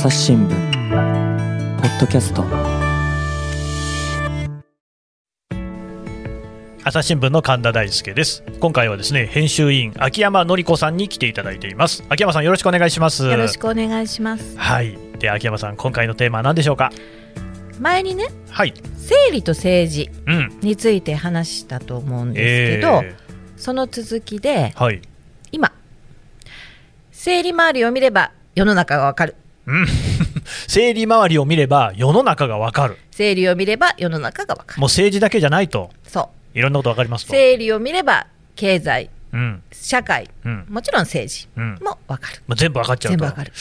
朝日新聞。ポッドキャスト。朝日新聞の神田大輔です。今回はですね編集員秋山紀子さんに来ていただいています。秋山さんよろしくお願いします。よろしくお願いします。はい。で秋山さん今回のテーマは何でしょうか？前にねはい。生理と政治うん。について話したと思うんですけど、えその続きでーはい。今生理周りを見れば世の中がわかるうん。生理周りを見れば世の中がわかる。生理を見れば世の中がわかる。もう政治だけじゃないと。そう。いろんなことわかりますと。生理を見れば経済うん社会。うん。もちろん政治。うん。もわかる。全部わかっちゃうと。全部わかる。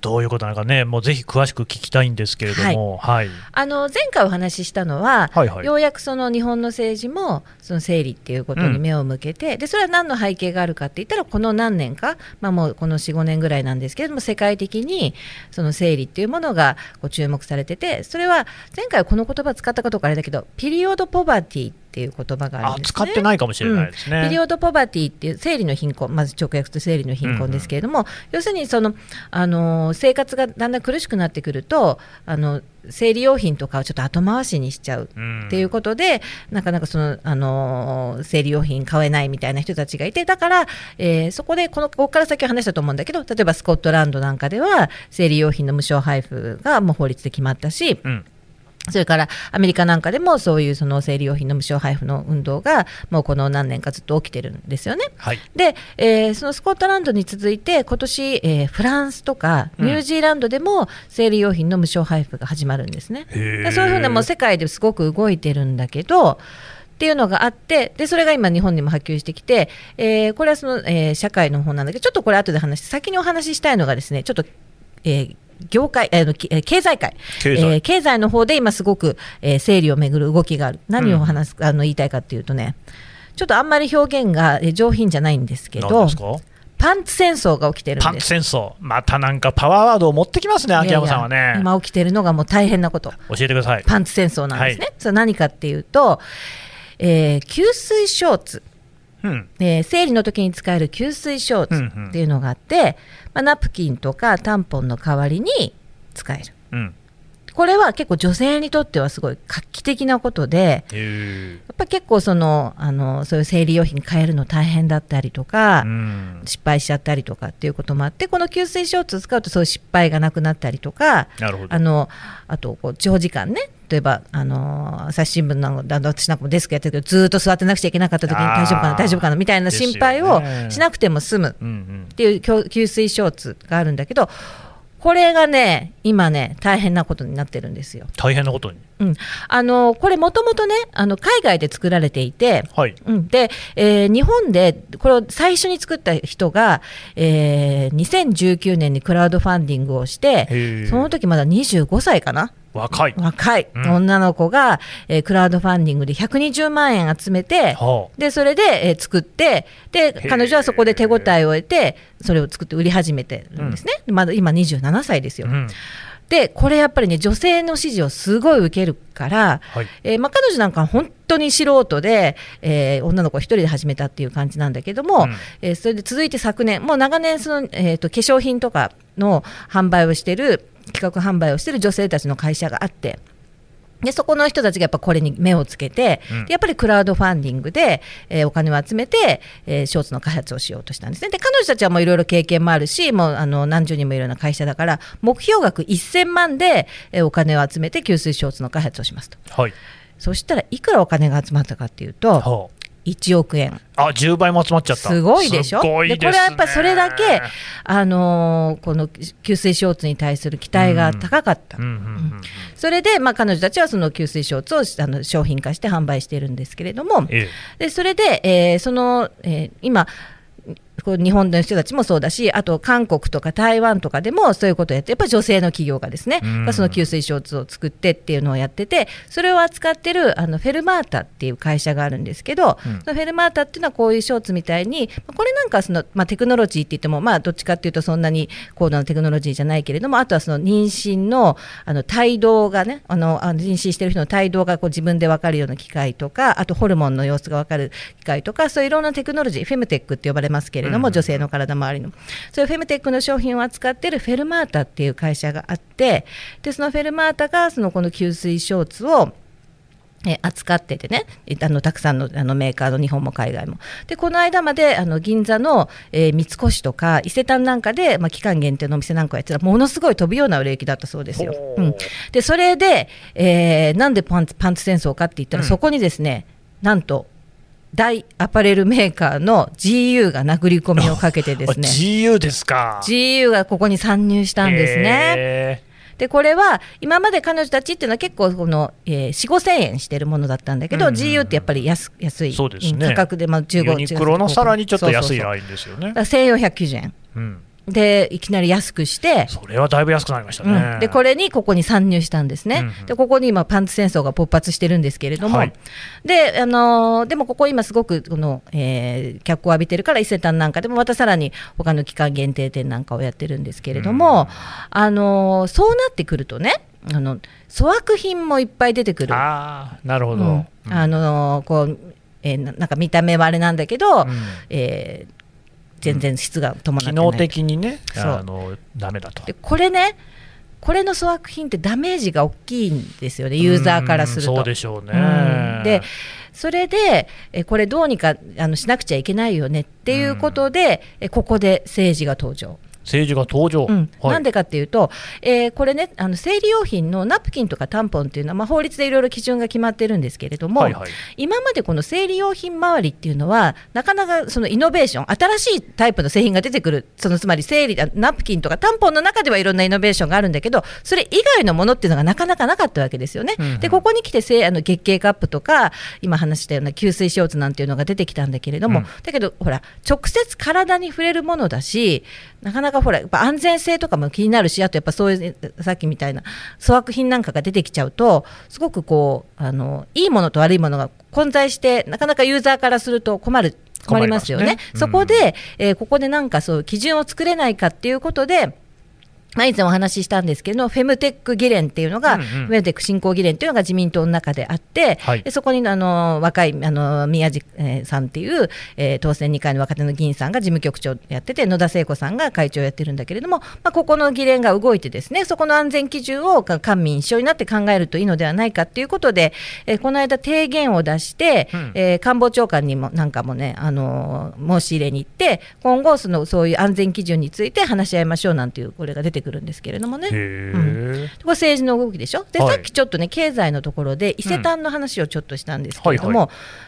どういうことなのかね。もうぜひ詳しく聞きたいんですけれども。はい、あの前回お話ししたのは、ようやくその日本の政治もその生理っていうことに目を向けて、でそれは何の背景があるかって言ったらこの何年か、まあ、もうこの45年ぐらいなんですけれども世界的にその生理っていうものがこう注目されててそれは前回この言葉使ったかどうかあれだけどピリオドポバティっていう言葉がああるんですね。使ってないかもしれないですね、ピリオドポバティっていう生理の貧困まず直訳すると生理の貧困ですけれども、要するにそのあの生活がだんだん苦しくなってくるとあの生理用品とかをちょっと後回しにしちゃううんっていうことで、なかなかその、あの生理用品買えないみたいな人たちがいて、だから、えーそこでこの、ここから先は話したと思うんだけど、例えばスコットランドなんかでは、生理用品の無償配布がもう法律で決まったし、うんそれからアメリカなんかでもそういうその生理用品の無償配布の運動がもうこの何年かずっと起きてるんですよね。はいで、えーそのスコットランドに続いて今年、えーフランスとかニュージーランドでも生理用品の無償配布が始まるんですね。へーでそういうふうなもう世界ですごく動いてるんだけどっていうのがあってでそれが今日本にも波及してきて、えーこれはその、えー社会の方なんだけどちょっとこれ後で話して先にお話ししたいのがですねちょっと、えー業界、えー経済界。経済。えー経済の方で今すごく、えー生理をめぐる動きがある。何を話す、あの言いたいかっていうとねちょっとあんまり表現がえー上品じゃないんですけどパンツ戦争が起きてるパンツ戦争。またなんかパワーワードを持ってきますね秋山さんはいやいやね今起きてるのがもう大変なこと。教えてください。パンツ戦争なんですね、はそれ何かっていうと、えー吸水ショーツうん。えー生理の時に使える吸水ショーツっていうのがあって、まあ、ナプキンとかタンポンの代わりに使える。うんこれは結構女性にとってはすごい画期的なことでやっぱ結構そのあのそういう生理用品買えるの大変だったりとか、うん。失敗しちゃったりとかっていうこともあってこの吸水ショーツを使うとそういう失敗がなくなったりとかあのあとこう長時間ね。例えばあの朝日新聞のだ私なんかもデスクやってるけどずーっと座ってなくちゃいけなかった時に大丈夫かな大丈夫かなみたいな心配をしなくても済むうんうんっていう吸吸水ショーツがあるんだけどこれがね今ね大変なことになってるんですよ。大変なことに？うん、あのこれもともとねあの海外で作られていてはい。うん、で、えー日本でこれを最初に作った人が、えー2019年にクラウドファンディングをしてその時まだ25歳かな若い。若い。うん。女の子が、えークラウドファンディングで120万円集めてはでそれで、えー作ってでー。彼女はそこで手応えを得てそれを作って売り始めてるんですね、まだ今27歳ですよ。あうん。でこれやっぱりね女性の支持をすごい受けるから、はい。えーまあ、彼女なんかは本当に素人で、えー女の子一人で始めたっていう感じなんだけども、うん。えーそれで続いて昨年もう長年その、えーと化粧品とかの販売をしてる企画販売をしてる女性たちの会社があって。でそこの人たちがやっぱこれに目をつけて、うんでやっぱりクラウドファンディングで、えーお金を集めて、えーショーツの開発をしようとしたんですね。で彼女たちはもういろいろ経験もあるしもうあの何十人もいるような会社だから目標額1000万で、えーお金を集めて吸水ショーツの開発をしますと。はいそしたらいくらお金が集まったかっていうとは1億円。ああ10倍も集まっちゃった。すごいでしょ？すごいですね。これはやっぱりそれだけ、あのーこの吸水ショーツに対する期待が高かった。それで、まあ、彼女たちはその吸水ショーツをあの商品化して販売しているんですけれども、え。でそれで、えーその、えー今、こう日本の人たちもそうだし、あと韓国とか台湾とかでもそういうことをやって、やっぱり女性の企業がですね、うん。まあその吸水ショーツを作ってっていうのをやってて、それを扱ってるあのフェルマータっていう会社があるんですけど、うん。そのフェルマータっていうのはこういうショーツみたいに、まあこれなんかはその、まあ、テクノロジーって言っても、まあ、どっちかっていうとそんなに高度なテクノロジーじゃないけれども、あとはその妊娠のあの胎動がね、あのあの妊娠してる人の胎動がこう自分で分かるような機械とか、あとホルモンの様子が分かる機械とか、そういういろんなテクノロジー、フェムテックって呼ばれますけれどれども、うん。女性の体周りの。そういうフェムテックの商品を扱っているフェルマータっていう会社があってでそのフェルマータがそのこの吸水ショーツをえー扱っててね。えあのたくさんのあのメーカーの日本も海外も。でこの間まであの銀座の、えー三越とか伊勢丹なんかで、まあ、期間限定のお店なんかをやってたらものすごい飛ぶような売れ行きだったそうですよ。うん、でそれで、えーなんでパンツパンツ戦争かって言ったら、うん。そこにですねなんと大アパレルメーカーの GU が殴り込みをかけてですね。あ GU ですか。GU がここに参入したんですね。へでこれは今まで彼女たちっていうのは結構この、えー、4 5千円してるものだったんだけど、うんうん GU ってやっぱり安安いね。ん価格で、まあ、15ーユニクロのさらにちょっと安いラインですよね。だから1490円。うんでいきなり安くして、それはだいぶ安くなりましたね、うん、でこれにここに参入したんですね、うんうん。でここに今パンツ戦争が勃発してるんですけれども、はい。であのーでもここ今すごくこの、えー脚光を浴びてるから伊勢丹なんかでもまたさらに他の期間限定店なんかをやってるんですけれども、うん。あのーそうなってくるとねあの粗悪品もいっぱい出てくる。ああなるほど、うん。あのーこうえーななんか見た目はあれなんだけど、うん。えー全然質が伴ってない。機能的にねあのダメだと。でこれねこれの粗悪品ってダメージが大きいんですよねユーザーからすると。うんそうでしょうね、うん。でそれでえこれどうにかあのしなくちゃいけないよねっていうことで、えここで政治が登場。政治が登場、うん。はい。なんでかっていうと、えーこれねあの生理用品のナプキンとかタンポンっていうのは、まあ、法律でいろいろ基準が決まってるんですけれども、はいはい。今までこの生理用品周りっていうのはなかなかそのイノベーション新しいタイプの製品が出てくるそのつまり生理あナプキンとかタンポンの中ではいろんなイノベーションがあるんだけどそれ以外のものっていうのがなかなかなかったわけですよね。うんうん。でここに来てせあの月経カップとか今話したような吸水ショーツなんていうのが出てきたんだけれども、うん。だけどほら直接体に触れるものだしなかなかほらやっぱ安全性とかも気になるしあとやっぱそういうさっきみたいな粗悪品なんかが出てきちゃうとすごくこうあのいいものと悪いものが混在してなかなかユーザーからすると困る困りますよね。困りますねそこで、えーここでなんかそう基準を作れないかっていうことでまあ、以前お話ししたんですけどフェムテック議連っていうのが、うんうん。フェムテック振興議連っていうのが自民党の中であって、はい。でそこにあの若いあの宮地、えーさんっていう、えー当選2回の若手の議員さんが事務局長やってて野田聖子さんが会長やってるんだけれども、まあ、ここの議連が動いてですねそこの安全基準をか官民一緒になって考えるといいのではないかっていうことで、えーこの間提言を出して、うん。えー官房長官にもなんかもね、あのー申し入れに行って今後そのそういう安全基準について話し合いましょうなんていうこれが出てくるんですけれどもね。へえ、これ政治の動きでしょ？で、はい。さっきちょっとね経済のところで伊勢丹の話をちょっとしたんですけれども、うんは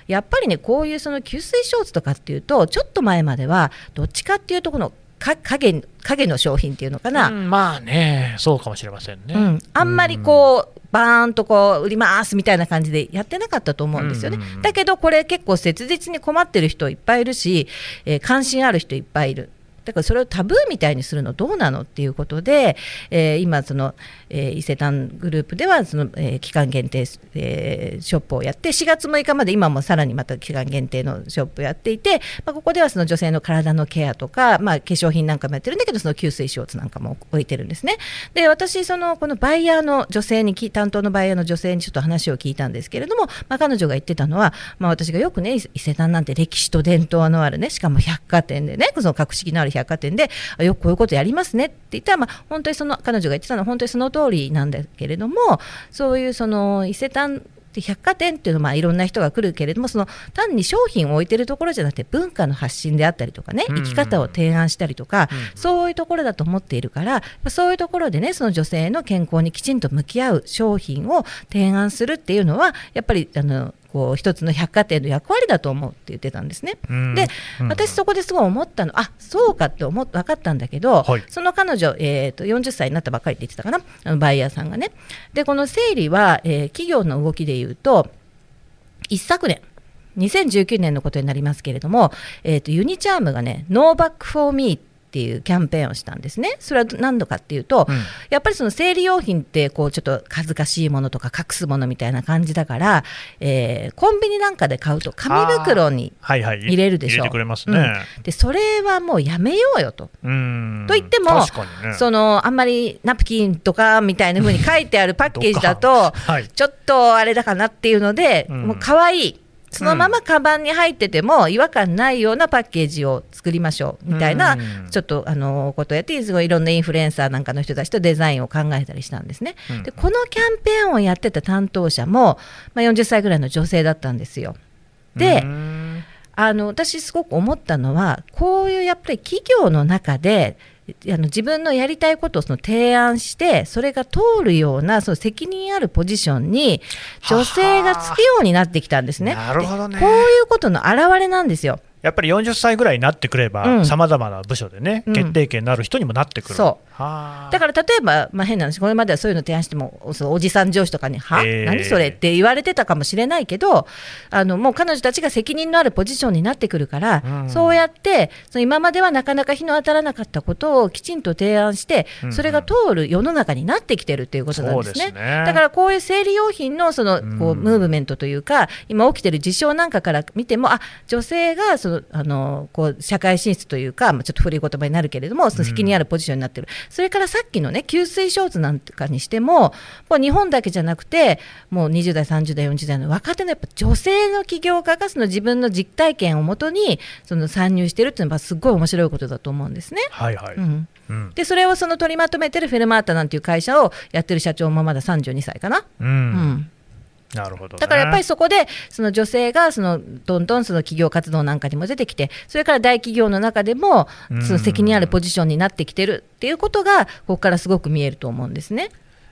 い。やっぱりねこういうその給水ショーツとかっていうとちょっと前まではどっちかっていうとこのか影影の商品っていうのかな、うんまあねそうかもしれませんね、うん、あんまりこう、バーンとこう売りますみたいな感じでやってなかったと思うんですよね。うんうんうん。だけどこれ結構切実に困ってる人いっぱいいるし、えー関心ある人いっぱいいる。だからそれをタブーみたいにするのどうなのっていうことで、えー今その、えー伊勢丹グループではその、えー期間限定、えーショップをやって4月6日まで今もさらにまた期間限定のショップをやっていて、まあ、ここではその女性の体のケアとか、まあ、化粧品なんかもやってるんだけどその吸水ショーツなんかも置いてるんですね。で私そのこのバイヤーの女性に担当のバイヤーの女性にちょっと話を聞いたんですけれども、まあ、彼女が言ってたのは、まあ、私がよくね伊勢丹なんて歴史と伝統のあるねしかも百貨店でねその格式のある百貨店であよくこういうことやりますねって言ったら、まあ、本当にその彼女が言ってたのは本当にその通りなんだけれどもそういうその伊勢丹で百貨店っていうのはまあいろんな人が来るけれどもその単に商品を置いてるところじゃなくて文化の発信であったりとかねうん。生き方を提案したりとか、うん。そういうところだと思っているからそういうところでねその女性の健康にきちんと向き合う商品を提案するっていうのはやっぱりあのこう一つの百貨店の役割だと思うって言ってたんですね。うん。で、うん。私そこですごい思ったのあそうかって思っ分かったんだけど、はい。その彼女、えー、と40歳になったばっかりって言ってたかな？あのバイヤーさんがね。でこの生理は、えー企業の動きでいうと一昨年2019年のことになりますけれども、えー、とユニチャームがね「ノーバッグ・フォー・ミー」っていうキャンペーンをしたんですね。それは何かっていうと、うん。やっぱりその生理用品ってこうちょっと恥ずかしいものとか隠すものみたいな感じだから、えーコンビニなんかで買うと紙袋に入れるでしょ。入れてくれますね、でそれはもうやめようよと。うん。と言ってもね。そのあんまりナプキンとかみたいな風に書いてあるパッケージだと はい。ちょっとあれだかなっていうので、うん。もう可愛いそのままカバンに入ってても違和感ないようなパッケージを作りましょうみたいな、うんちょっとあのことをやってすごいいろんなインフルエンサーなんかの人たちとデザインを考えたりしたんですね。うんでこのキャンペーンをやってた担当者も、まあ、40歳ぐらいの女性だったんですよ。で、うんあの私すごく思ったのはこういうやっぱり企業の中であの自分のやりたいことをその提案してそれが通るようなその責任あるポジションに女性がつくようになってきたんですね。なるほどねでこういうことの表れなんですよ。やっぱり40歳ぐらいになってくれうば、ん。さまざまな部署でね、うん。決定権のある人にもなってくる。だから例えば、まあ、変な話、これまではそういうの提案しても、そのおじさん上司とかに、は、えー。何それって言われてたかもしれないけど、あのもう彼女たちが責任のあるポジションになってくるから、うん。そうやって、その今まではなかなか日の当たらなかったことをきちんと提案してうん、それが通る世の中になってきてるということなんですね。すね。だからこういう生理用品のそのこううんムーブメントというか、今起きてる事象なんかから見ても、あ女性がそのあのこう社会進出というか、まあ、ちょっと古い言葉になるけれども、その責任あるポジションになってる、それからさっきのね、吸水ショーツなんかにしても、もう日本だけじゃなくて、もう20代、30代、40代の若手のやっぱ女性の起業家がその自分の実体験をもとにその参入してるっていうのは、すごい面白いことだと思うんですね。はいはい。うんうんでそれをその取りまとめてるフェルマータなんていう会社をやってる社長もまだ32歳かな。うんうんなるほどね、だからやっぱりそこでその女性がそのどんどんその企業活動なんかにも出てきてそれから大企業の中でもうんその責任あるポジションになってきてるっていうことがここからすごく見えると思うんですね。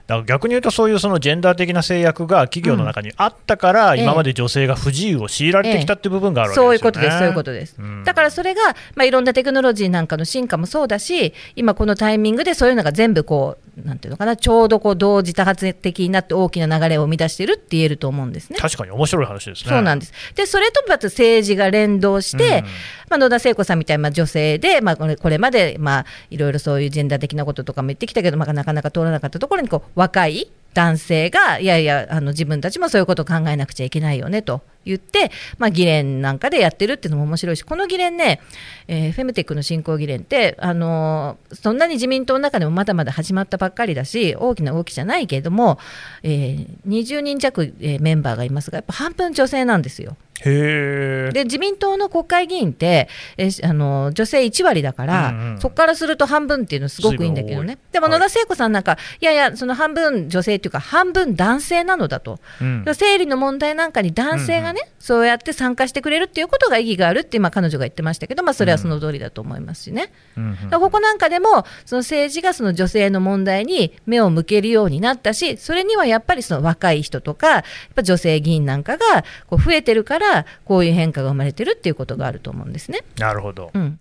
だから逆に言うと、そういうそのジェンダー的な制約が企業の中にあったから、ええ今まで女性が不自由を強いられてきたっていう部分があるわけそうですよね。いうことです、そういうことです。うんだからそれが、まあ、いろんなテクノロジーなんかの進化もそうだし、今このタイミングでそういうのが全部こう、なんていうのかな、ちょうどこう同時多発的になって大きな流れを生み出してるって言えると思うんですね。確かに面白い話ですね。そうなんです。で、それとまた政治が連動して、うんまあ、野田聖子さんみたいなまあ女性で、まあ、これこれまで、まあ、いろいろそういうジェンダー的なこととかも言ってきたけど、まあ、なかなか通らなかったところにこう若い男性がいやいやあの自分たちもそういうことを考えなくちゃいけないよねと言って、まあ、議連なんかでやってるっていうのも面白いしこの議連ね、えーフェムテックの振興議連って、あのーそんなに自民党の中でもまだまだ始まったばっかりだし大きな動きじゃないけれども、えー20人弱、えメンバーがいますがやっぱ半分女性なんですよ。で自民党の国会議員って、えーあの女性1割だから、うんうんそこからすると半分っていうのすごくいいんだけどね、でもはい。野田聖子さんなんか、い、やいや、その半分女性っていうか、半分男性なのだと、うん。生理の問題なんかに男性がね、そうやって参加してくれるっていうことが意義があるって今、彼女が言ってましたけど、まあ、それはその通りだと思いますしね。うんうん。ここなんかでも、その政治がその女性の問題に目を向けるようになったし、それにはやっぱりその若い人とか、やっぱ女性議員なんかがこう増えてるから、こういう変化が生まれてるっていうことがあると思うんですね。なるほど。うん。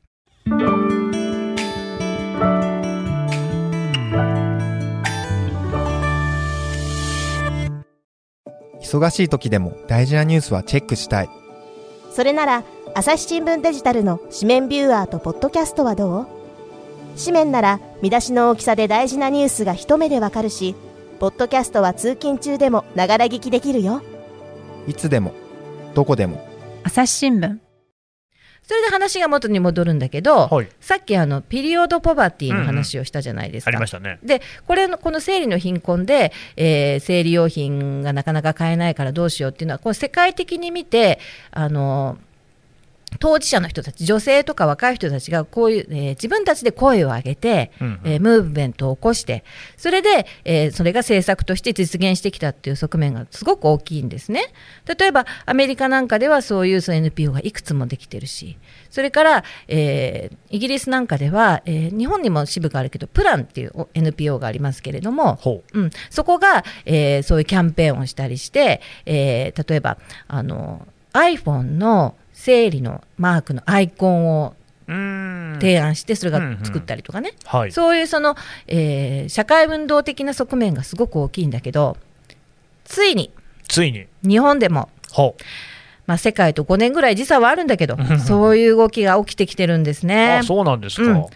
忙しい時でも大事なニュースはチェックしたい。それなら朝日新聞デジタルの紙面ビューアーとポッドキャストはどう？紙面なら見出しの大きさで大事なニュースが一目でわかるしポッドキャストは通勤中でもながら聞きできるよ。いつでもどこでも朝日新聞それで話が元に戻るんだけど、はい。さっきあのピリオドポバティの話をしたじゃないですか。ありましたね。でこれのこの生理の貧困で、えー生理用品がなかなか買えないからどうしようっていうのはこう世界的に見てあの当事者の人たち女性とか若い人たちがこういう、えー自分たちで声を上げて、うんうん。えームーブメントを起こしてそれで、えーそれが政策として実現してきたっていう側面がすごく大きいんですね。例えばアメリカなんかではそういうその NPO がいくつもできてるしそれから、えーイギリスなんかでは、えー日本にも支部があるけどプランっていうお NPO がありますけれども、ほうん、そこが、えーそういうキャンペーンをしたりして、えー例えばあの iPhone の生理のマークのアイコンを。提案してそれうんうんが作ったりとかね、はい。そういうその、えー社会運動的な側面がすごく大きいんだけどついについに。日本でも、ほまあ、世界と5年ぐらい時差はあるんだけどうんそういう動きが起きてきてるんですう。ねあ、。そうなんですか。うんうん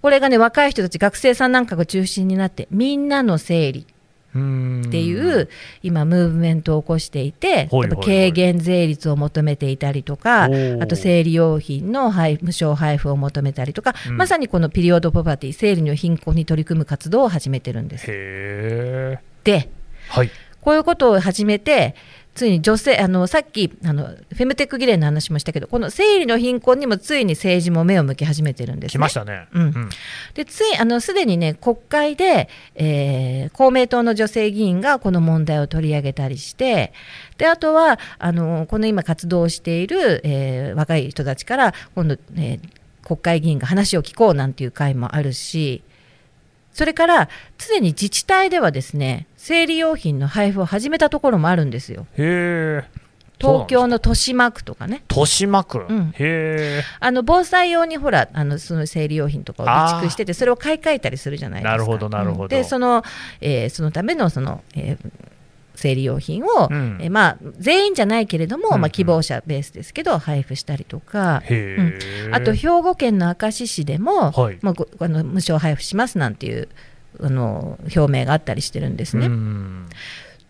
これがね若い人たち学生さんなんかが中心になってみんなの生理っていう今ムーブメントを起こしていて、軽減税率を求めていたりとかあと生理用品の配無償配布を求めたりとか、うんまさにこのピリオドポバティ生理の貧困に取り組む活動を始めてるんです。ではい。こういうことを始めてついに女性あのさっきあのフェムテック議連の話もしたけどこの生理の貧困にもついに政治も目を向け始めてるんです、ね、来ましたね。うん。でついあのすでにね国会で、えー公明党の女性議員がこの問題を取り上げたりしてであとはあのこの今活動している、えー若い人たちから今度、えー国会議員が話を聞こうなんていう会もあるしそれから常に自治体ではですね生理用品の配布を始めたところもあるんですよ。へえ。東京の豊島区とかね豊島区。うんへえ。あの防災用にほらあのその生理用品とかを備蓄しててそれを買い替えたりするじゃないですか。なるほどなるほどうんでその,、えーそのためのその、えー生理用品を、うんえーまあ、全員じゃないけれども、うんうんまあ、希望者ベースですけど配布したりとか。へえ。あと兵庫県の明石市でも、はいまあ、ごあの無償配布しますなんていうあの表明があったりしてるんですね。うん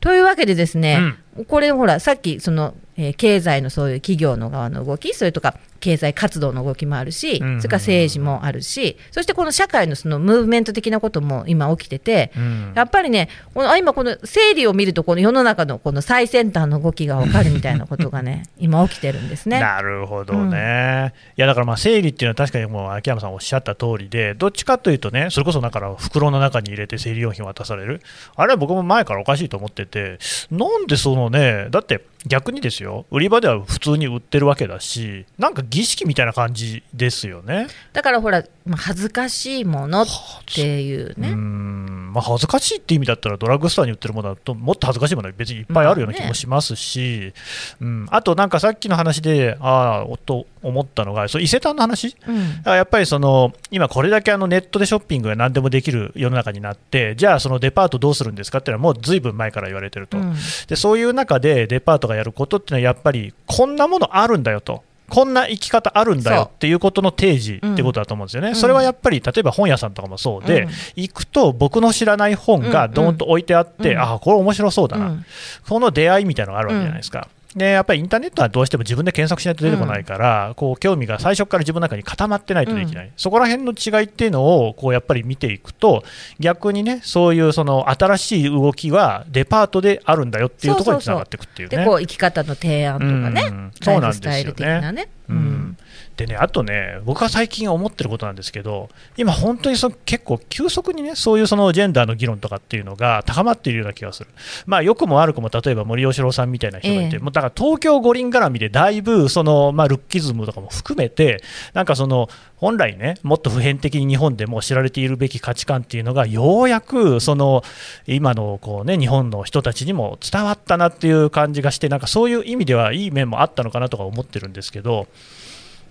というわけでですね、これほらさっきその、えー経済のそういう企業の側の動きそれとか経済活動の動きもあるし、うんうんうんそれから政治もあるしそしてこの社会のそのムーブメント的なことも今起きてて、うん。やっぱりねこのあ今この整理を見るとこの世の中のこの最先端の動きが分かるみたいなことがね 今起きてるんですね。なるほどね、いやだからまあ生理っていうのは確かにもう秋山さんおっしゃった通りで、どっちかというとね、それこそだから袋の中に入れて生理用品を渡される、あれは僕も前からおかしいと思ってて、なんでそのね、だって逆にですよ、売り場では普通に売ってるわけだし、なんか儀式みたいな感じですよね。だからほら、まあ、恥ずかしいものっていうね。ん。まあ、恥ずかしいって意味だったらドラッグストアに売ってるものだともっと恥ずかしいものは別にいっぱいあるような気もしますし、うん、あとなんかさっきの話でああと思ったのがそれ伊勢丹の話？うん。やっぱりその今、これだけあのネットでショッピングが何でもできる世の中になって、じゃあ、そのデパートどうするんですかっていうのは、もうずいぶん前から言われてると、うん。で、そういう中でデパートがやることっていうのは、やっぱりこんなものあるんだよと。こんな生き方あるんだよっていうことの提示ってことだと思うんですよね、うん。それはやっぱり例えば本屋さんとかもそうで、うん。行くと僕の知らない本がどーんと置いてあって、うん。ああ、これ面白そうだな、うん。この出会いみたいなのがあるわけじゃないですか。でやっぱりインターネットはどうしても自分で検索しないと出てこないから、こう興味が最初から自分の中に固まってないとできない、そこら辺の違いっていうのをこうやっぱり見ていくと、逆にね、そういうその新しい動きはデパートであるんだよっていうところにつながっていくっていうね。でこう生き方の提案とかね、うん。そうなんですよね。ライフスタイル的なね。うんでね、あとね、僕が最近思ってることなんですけど、今、本当にその結構、急速にね、そういうそのジェンダーの議論とかっていうのが高まっているような気がする、まあ、良くも悪くも、例えば森喜朗さんみたいな人がいて、ええもうだから東京五輪絡みで、だいぶその、まあ、ルッキズムとかも含めて、なんかその、本来ね、もっと普遍的に日本でも知られているべき価値観っていうのが、ようやくその今のこう、ね、日本の人たちにも伝わったなっていう感じがして、なんかそういう意味ではいい面もあったのかなとか思ってるんですけど。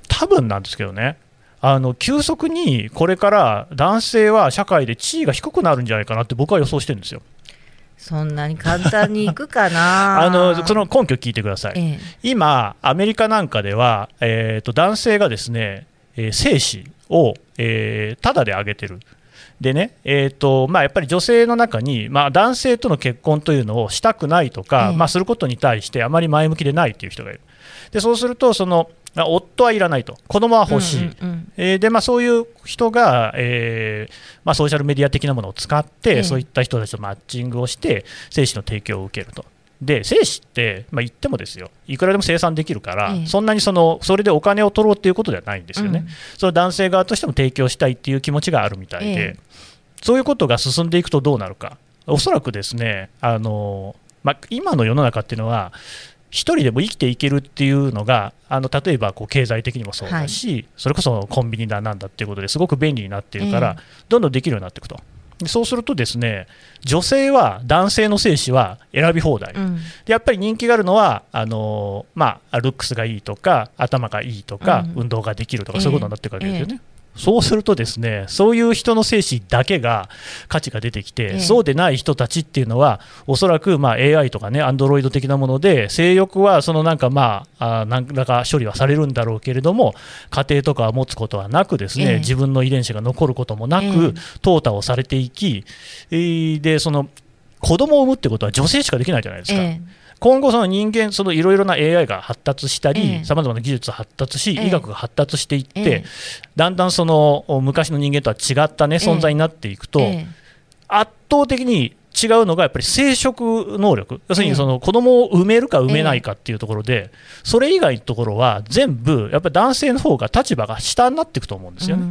多分なんですけどね、あの急速にこれから男性は社会で地位が低くなるんじゃないかなって僕は予想してるんですよ。そんなに簡単にいくかな あのその根拠聞いてください。ええ今、アメリカなんかでは、えー、と男性がですね、えー精子を、えー、タダであげてる。でね、えーとまあ、やっぱり女性の中に、まあ、男性との結婚というのをしたくないとか、ええまあ、することに対してあまり前向きでないという人がいる。でそうするとその、あ夫はいらないと、子供は欲しい、うんうんうん。えーでまあ、そういう人が、えーまあ、ソーシャルメディア的なものを使って、ええそういった人たちとマッチングをして、精子の提供を受けると。で精子って、まあ、言ってもですよ、いくらでも生産できるから、ええ。そんなにそのそれでお金を取ろうっていうことではないんですよね、うん。その男性側としても提供したいっていう気持ちがあるみたいで、ええ。そういうことが進んでいくとどうなるか、おそらくですね、あのまあ、今の世の中っていうのは、一人でも生きていけるっていうのが、あの例えばこう経済的にもそうだし、それこそコンビニだなんだっていうことですごく便利になっているから、えどんどんできるようになっていくと。でそうするとですね女性は男性の精子は選び放題、うん。でやっぱり人気があるのはあのーまあ、ルックスがいいとか頭がいいとか、うん。運動ができるとかええそういうことになっていくわけですよね。そうするとですねそういう人の精子だけが価値が出てきて、ええ。そうでない人たちっていうのはおそらくまあ AI とかねアンドロイド的なもので性欲はそのなんかまああ何らか処理はされるんだろうけれども家庭とかは持つことはなくですね、ええ。自分の遺伝子が残ることもなく、ええ。淘汰をされていき、えーでその子供を産むってことは女性しかできないじゃないですか。え今後、その人間、そのいろいろな AI が発達したえり、えさまざまな技術が発達し、ええ。医学が発達していって、ええ。だんだんその昔の人間とは違った、ね、え存在になっていくと、ええ。圧倒的に違うのがやっぱり生殖能力、要するにその子供を産めるか産めないかっていうところで、それ以外のところは全部、やっぱり男性の方が立場が下になっていくと思うんですよね。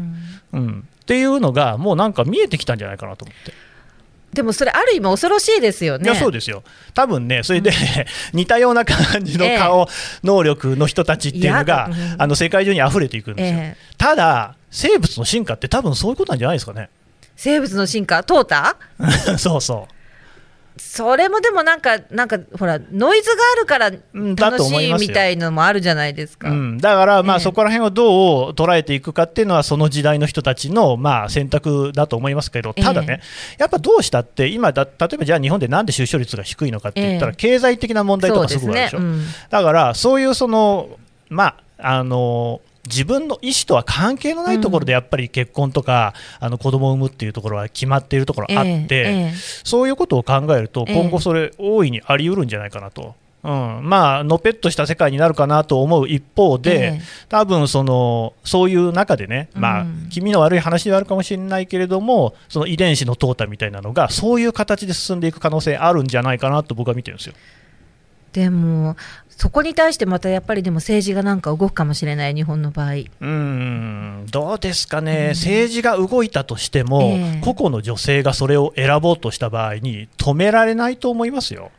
うん。っていうのが、もうなんか見えてきたんじゃないかなと思って。でもそれある意味恐ろしいですよね。いやそうですよ、多分ね、それで、似たような感じの顔、能力の人たちっていうのが、あの世界中に溢れていくんですよ。ええ。ただ、生物の進化って多分そういうことなんじゃないですかね。生物の進化、淘汰？そうそそれもでもなんか、なんかほら、ノイズがあるから楽しいみたいのもあるじゃないですう。か。うん、だから、まあ、ええそこら辺をどう捉えていくかっていうのは、その時代の人たちの、まあ、選択だと思いますけど、ただね、やっぱどうしたって、今だ、例えばじゃあ日本でなんで出生率が低いのかって言ったら、ええ経済的な問題とかすぐあるでしょ。うんだから、そういうその、まあ、あの自分の意思とは関係のないところでやっぱり結婚とか、あの子供を産むっていうところは決まっているところあって、ええええ。そういうことを考えると、ええ。今後、それ、大いにあり得るんじゃないかなと。うん、まあのぺっとした世界になるかなと思う一方で、ええ。多分そのそういう中でね、まあうん。気味の悪い話ではあるかもしれないけれども、その遺伝子の淘汰みたいなのが、そういう形で進んでいく可能性あるんじゃないかなと僕は見てるんですよ。でも、そこに対してまたやっぱりでも政治がなんか動くかもしれない、日本の場合。うーんどうですかね、政治が動いたとしても、ええ個々の女性がそれを選ぼうとした場合に、止められないと思いますよ。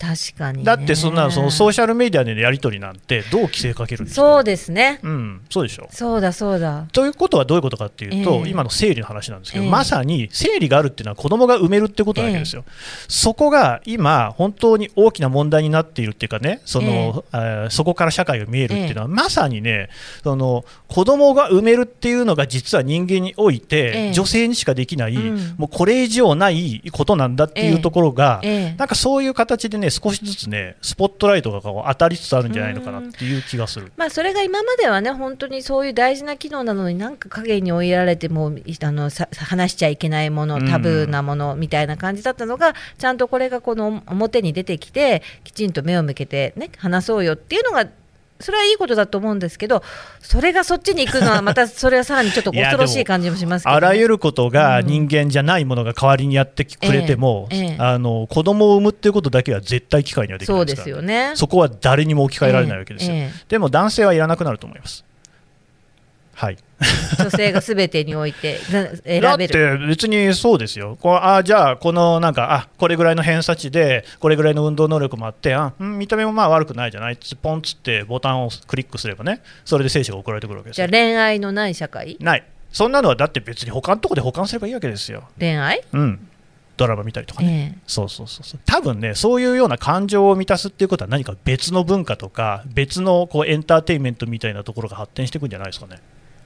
確かに、ね。だってそんなそのソーシャルメディアでのやり取りなんて、どう規制かけるんですか？そうですね。うん、そうでしょ？そうだそうだ。ということはどういうことかっていうと、ええ。今の生理の話なんですけど、ええ。まさに生理があるっていうのは子供が産めるってことなわけですよ、そこが今、本当に大きな問題になっているっていうかね、そのえーそこから社会が見えるっていうのは、まさにね、その子供が産めるっていうのが実は人間において、ええ。女性にしかできない、うん。もうこれ以上ないことなんだっていうところが、ええ。なんかそういう形でね、少しずつね、スポットライトがこう当たりつつあるんじゃないのかなっていう気がする。まあ、それが今まではね、本当にそういう大事な機能なのに、なんか影に追いやられてもあのさ話しちゃいけないもの、うんタブーなものみたいな感じだったのが、ちゃんとこれがこの表に出てきて、きちんと目を向けて、ね、話そうよっていうのが、それはいいことだと思うんですけど、それがそっちに行くのは、またそれはさらにちょっと恐ろしい感じもしますけど、ね、あらゆることがうん人間じゃないものが代わりにやってくれても、ええええ。あの子供を産むっていうことだけは絶対機会にはできなそいうでから。ですすよね。そこは誰にも置き換えられないわけですよ、えええでも男性はいらなくなると思います。はい、女性がすべてにおいて な選だっべる。て別にそうですよ、こうあじゃあ、このなんかあ、これぐらいの偏差値で、これぐらいの運動能力もあって、あうん見た目もまあ悪くないじゃない？ポンつってボタンをクリックすればね、それで精子が送られてくるわけですよじゃあ。恋愛のない社会？ない、そんなのはだって別に他のとこで保管すればいいわけですよ。恋愛、うん、ドラマ見たりとかね。ええそうそうそうそう多分ね、そういうような感情を満たすっていうことは、何か別の文化とか、別のこうエンターテインメントみたいなところが発展していくんじゃないですかね。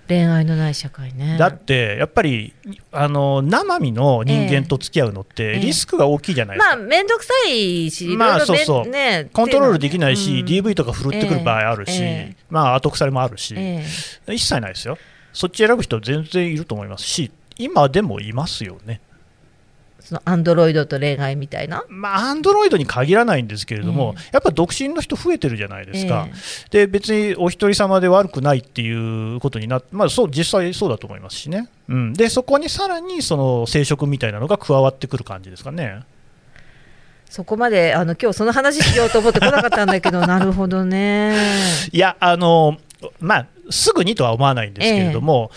恋愛のない社会ね。だって、やっぱりあの生身の人間と付き合うのって、ええリスクが大きいじゃないですか。まあ面倒くさいし、いまあそうそうね、コントロールできないし、うん DV とか振るってくる場合あるし、ええまあ後腐れもあるし、ええ一切ないですよ、そっち選ぶ人全然いると思いますし、今でもいますよね。そのアンドロイドと恋愛みたいな？まあ、アンドロイドに限らないんですけれども、えやっぱ独身の人増えてるじゃないですか、えで別にお一人様で悪くないっていうことになって、まあ、そう実際そうだと思いますしね、うん、でそこにさらにその生殖みたいなのが加わってくる感じですかね。そこまであの今日その話しようと思ってこなかったんだけど、なるほどね。いや、あのまあ、すぐにとは思わないんですけれども、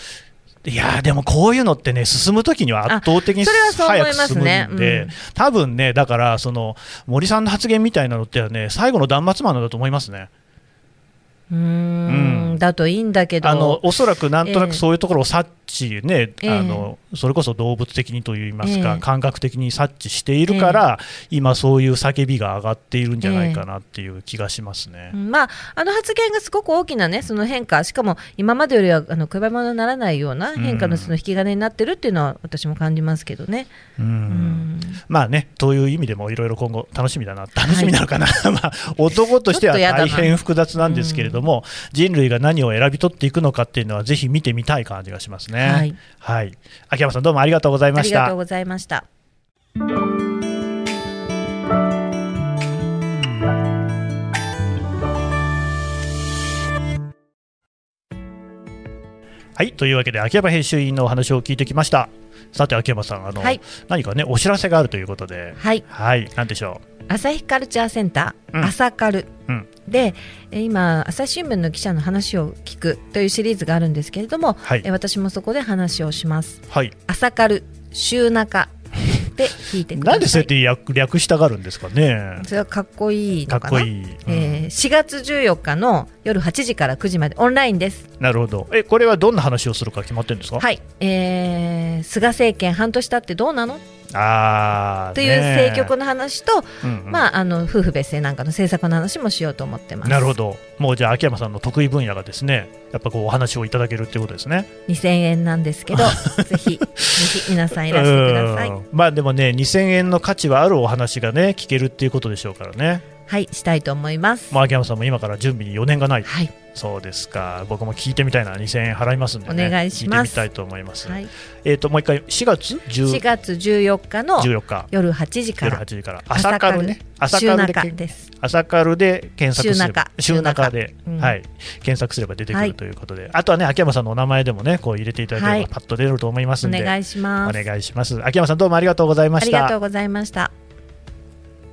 いやでもこういうのってね、進むときには圧倒的に早く進むんで、うん多分ね、だからその森さんの発言みたいなのってね、最後の断末魔なんだと思いますね。うーうんん、だといいんだけど。あのおそらくなんとなええくそういうところを察知ね、ええ。あのそれこそ動物的にといいますか、ええ。感覚的に察知しているから、今、そういう叫びが上がっているんじゃないかなっていう気がしますね。うんまあ、あの発言がすごく大きな、ね、その変化、しかも今までよりはあの比べ物にならないような変化のその引き金になってるっていうのは、私も感じますけどね。うん。うん。まあね、という意味でもいろいろ今後楽しみだな、楽しみなのかな、まあ、男としては大変複雑なんですけれども、人類が何を選び取っていくのかっていうのは、ぜひ見てみたい感じがしますね。はい、はい、秋山さん、どうもありがとうございました。ありがとう。ございました。はい。というわけで秋山編集員のお話を聞いてきました。さて秋山さんあの、はい。何かねお知らせがあるということで。はい。はい。何でしょ朝日カルチャーセンター、うん。朝カル、うん。でえー今朝日新聞の記者の話を聞くというシリーズがあるんですけれども、はい。えー私もそこで話をします。うはい。朝カル週中。で聞いてください。なんでそうやって略略したがるんですかね。それはかっこいいかっこいい、うん。えー4月14日の夜8時から9時までオンラインです。なるほど。えこれはどんな話をするか決まってるんですか？はい、えー菅政権半年経ってどうなの？あーというね政局の話と、うんうん。まあ、あの夫婦別姓なんかの政策の話もしようと思ってます。なるほど。もうじゃあ秋山さんの得意分野がですねやっぱこうお話をいただけるっていうことですね。2000円なんですけど、ぜひぜひ皆さんいらしてください。うん。まあでもね2000円の価値はあるお話がね聞けるっていうことでしょうからねはい、したいと思います。まあ秋山さんも今から準備に余念がない。はい、そうですか。僕も聞いてみたいな。2000円払いますんでね。お願いします。聞いてみたいと思います、はい、えっ、ともう一回4月4 10月14日の14日夜8時か夜ら。8時から朝カルね。朝週カルで。朝カルで検索すれば週中。週中で、うん。はい、検索すれば出てくはい。るということで、あとはね秋山さんのお名前でもねこう入れていただけれはい。ばパッと出ると思いますんで、お願いします。お願いします。秋山さんどうもありがとうございまあした。りがとうございました。